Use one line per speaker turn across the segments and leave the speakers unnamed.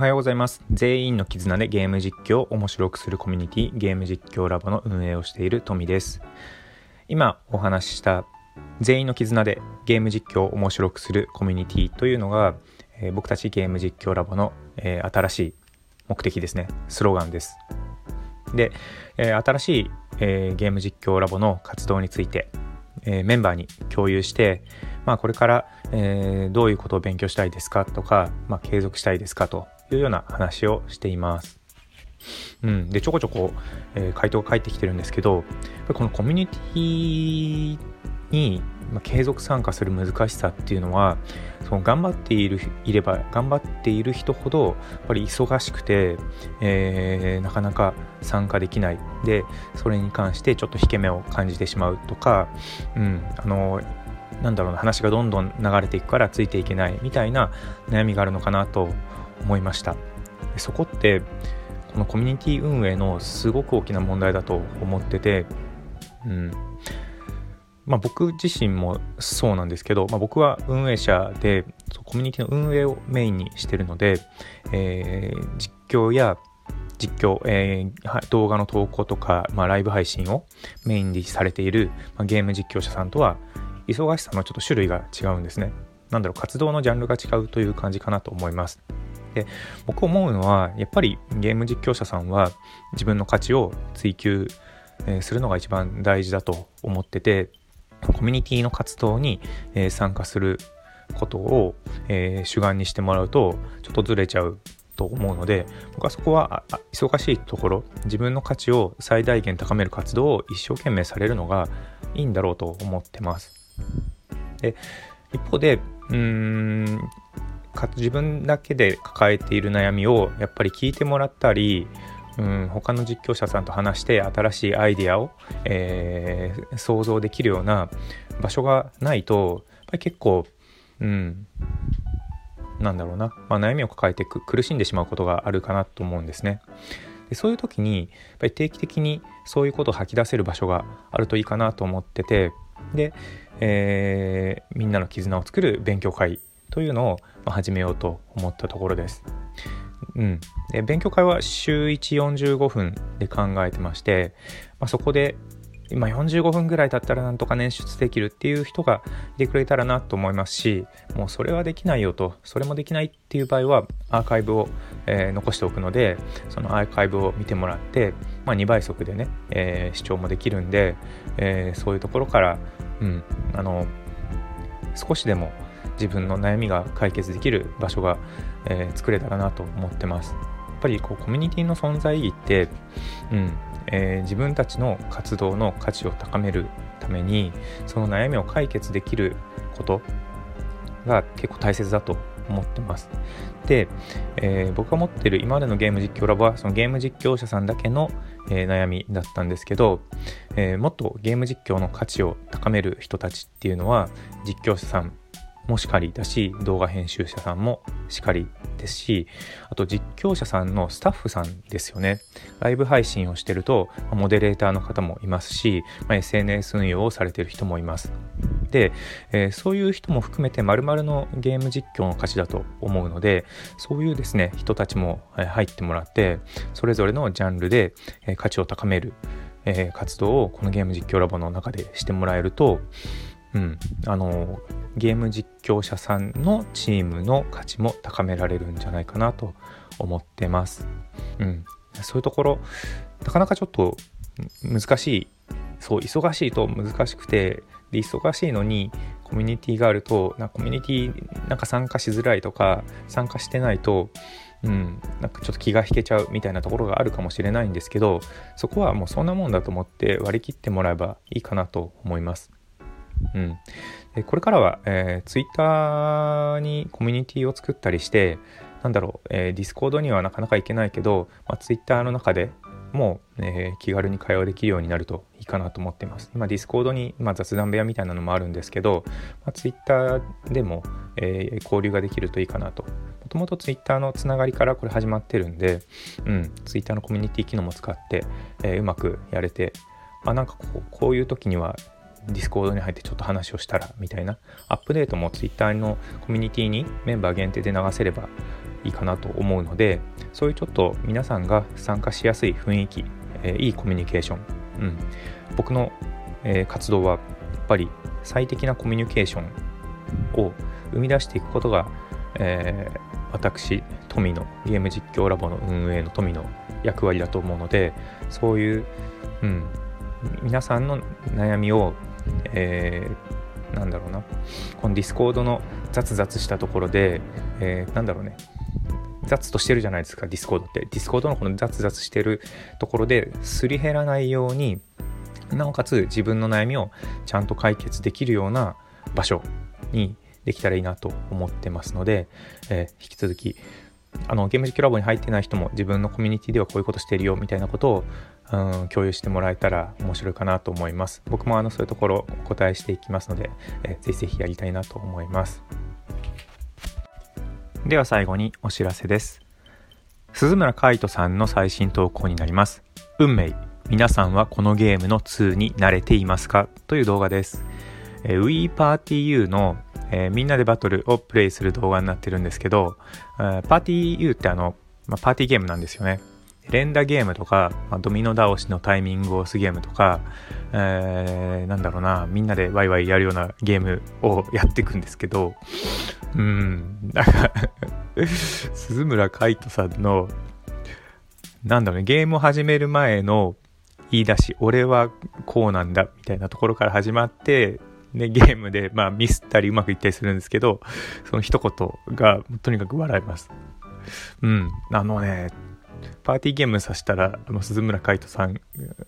おはようございます。全員の絆でゲーム実況を面白くするコミュニティゲーム実況ラボの運営をしているトミです。今お話しした全員の絆でゲーム実況を面白くするコミュニティというのが、えー、僕たちゲーム実況ラボの、えー、新しい目的ですね。スローガンです。で、えー、新しい、えゲーム実況ラボの活動について、えメンバーに共有してまあ、これから、え、どういうことを勉強したいですかとか、まあ、継続したいですかというような話をしています。うん、でちょこちょこ、えー、回答が返ってきてるんですけどこのコミュニティに、ま、継続参加する難しさっていうのはその頑張っているいれば頑張っている人ほどやっぱり忙しくて、えー、なかなか参加できない。でそれに関してちょっと引け目を感じてしまうとか、うん、あのなんだろうな話がどんどん流れていくからついていけないみたいな悩みがあるのかなと思いましたそこってこのコミュニティ運営のすごく大きな問題だと思っててうんまあ、僕自身もそうなんですけど、まあ、僕は運営者でコミュニティの運営をメインにしてるので、えー、実況や実況、えー、動画の投稿とか、まあ、ライブ配信をメインにされている、まあ、ゲーム実況者さんとは忙しさのちょっと種類が違うんですね。なんだろう、活動のジャンルが違うという感じかなと思います。で僕思うのはやっぱりゲーム実況者さんは自分の価値を追求するのが一番大事だと思っててコミュニティの活動に参加することを主眼にしてもらうとちょっとずれちゃうと思うので僕はそこは忙しいところ自分の価値を最大限高める活動を一生懸命されるのがいいんだろうと思ってます。で一方でうーん自分だけで抱えている悩みをやっぱり聞いてもらったりうん他の実況者さんと話して新しいアイデアを、えー、想像できるような場所がないとやっぱり結構うんなんだろうな、まあ、悩みを抱えて苦しんでしまうことがあるかなと思うんですね。でそういう時にやっぱり定期的にそういうことを吐き出せる場所があるといいかなと思っててで、えー、みんなの絆を作る勉強会というのを始めようと思ったところです。うん、で勉強会は週145分で考えてまして、まあ、そこで今45分ぐらい経ったらなんとか捻出できるっていう人がいてくれたらなと思いますしもうそれはできないよとそれもできないっていう場合はアーカイブを、えー、残しておくのでそのアーカイブを見てもらって、まあ、2倍速でね、えー、視聴もできるんで、えー、そういうところから、うん、あの少しでも自分の悩みが解決できる場所が、え作れたらなと思ってます。やっぱりこうコミュニティの存在意義って、うん、えー、自分たちの活動の価値を高めるためにその悩みを解決できることが結構大切だと思ってます。で、えー、僕が持ってる今までのゲーム実況ラボはそのゲーム実況者さんだけの、えー、悩みだったんですけど、えー、もっとゲーム実況の価値を高める人たちっていうのは実況者さんもしかりだし動画編集者さんもしかりですしあと実況者さんのスタッフさんですよね。ライブ配信をしてるとモデレーターの方もいますし、まあ、SNS 運用をされてる人もいます。で、えー、そういう人も含めて丸々のゲーム実況の価値だと思うのでそういうですね人たちも入ってもらってそれぞれのジャンルで価値を高める活動をこのゲーム実況ラボの中でしてもらえるとうん、あのゲーム実況者さんのチームの価値も高められるんじゃないかなと思ってます。うん、そういうところなかなかちょっと難しいそう忙しいと難しくてで忙しいのにコミュニティがあるとなコミュニティなんか参加しづらいとか参加してないとうん、なんかちょっと気が引けちゃうみたいなところがあるかもしれないんですけどそこはもうそんなもんだと思って割り切ってもらえばいいかなと思います。うん、でこれからは、えー、Twitter にコミュニティを作ったりしてなんだろう、えー、Discord にはなかなか行けないけど、まあ、Twitter の中でも、えー、気軽に会話できるようになるといいかなと思っています。今、Discord に、まあ、雑談部屋みたいなのもあるんですけど、まあ、Twitter でも、えー、交流ができるといいかなと。もともと Twitter のつながりからこれ始まってるんで、うん、Twitter のコミュニティ機能も使って、えー、うまくやれて、あなんかこうこういう時には Discord に入ってちょっと話をしたらみたいなアップデートも Twitter のコミュニティにメンバー限定で流せればいいかなと思うのでそういうちょっと皆さんが参加しやすい雰囲気、えー、いいコミュニケーション、うん、僕の、えー、活動はやっぱり最適なコミュニケーションを生み出していくことが、えー、私富のゲーム実況ラボの運営の富の役割だと思うのでそういう、うん、皆さんの悩みを、えー、なんだろうな。この Discord の雑々したところで、えー、なんだろうね。雑としてるじゃないですか Discord って。 Discord のこの雑々してるところですり減らないようになおかつ自分の悩みをちゃんと解決できるような場所にできたらいいなと思ってますので、えー、引き続きあのゲーム実況ラボに入ってない人も自分のコミュニティではこういうことしてるよみたいなことを、うん、共有してもらえたら面白いかなと思います。僕もあのそういうところお答えしていきますので、えー、ぜひぜひやりたいなと思います。では最後にお知らせです。鈴村海斗さんの最新投稿になります。運命皆さんはこのゲームの2に慣れていますか？という動画です、えー、WePartyU のえー、みんなでバトルをプレイする動画になってるんですけど、えー、パーティー U ってあの、まあ、パーティーゲームなんですよね。連打ゲームとか、まあ、ドミノ倒しのタイミングを押すゲームとか、えー、なんだろうな、みんなでワイワイやるようなゲームをやっていくんですけど、うん、なんか 鈴村海斗さんの、なんだろうね、ゲームを始める前の言い出し、俺はこうなんだ、みたいなところから始まって、ね、ゲームで、まあ、ミスったりうまくいったりするんですけど、その一言がとにかく笑います。うん。あのね、パーティーゲームさせたら、あの、鈴村海斗さん、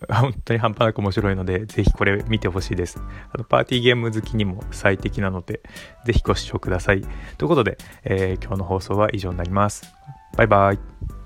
本当に半端なく面白いので、ぜひこれ見てほしいです。あの、パーティーゲーム好きにも最適なので、ぜひご視聴ください。ということで、えー、今日の放送は以上になります。バイバイ。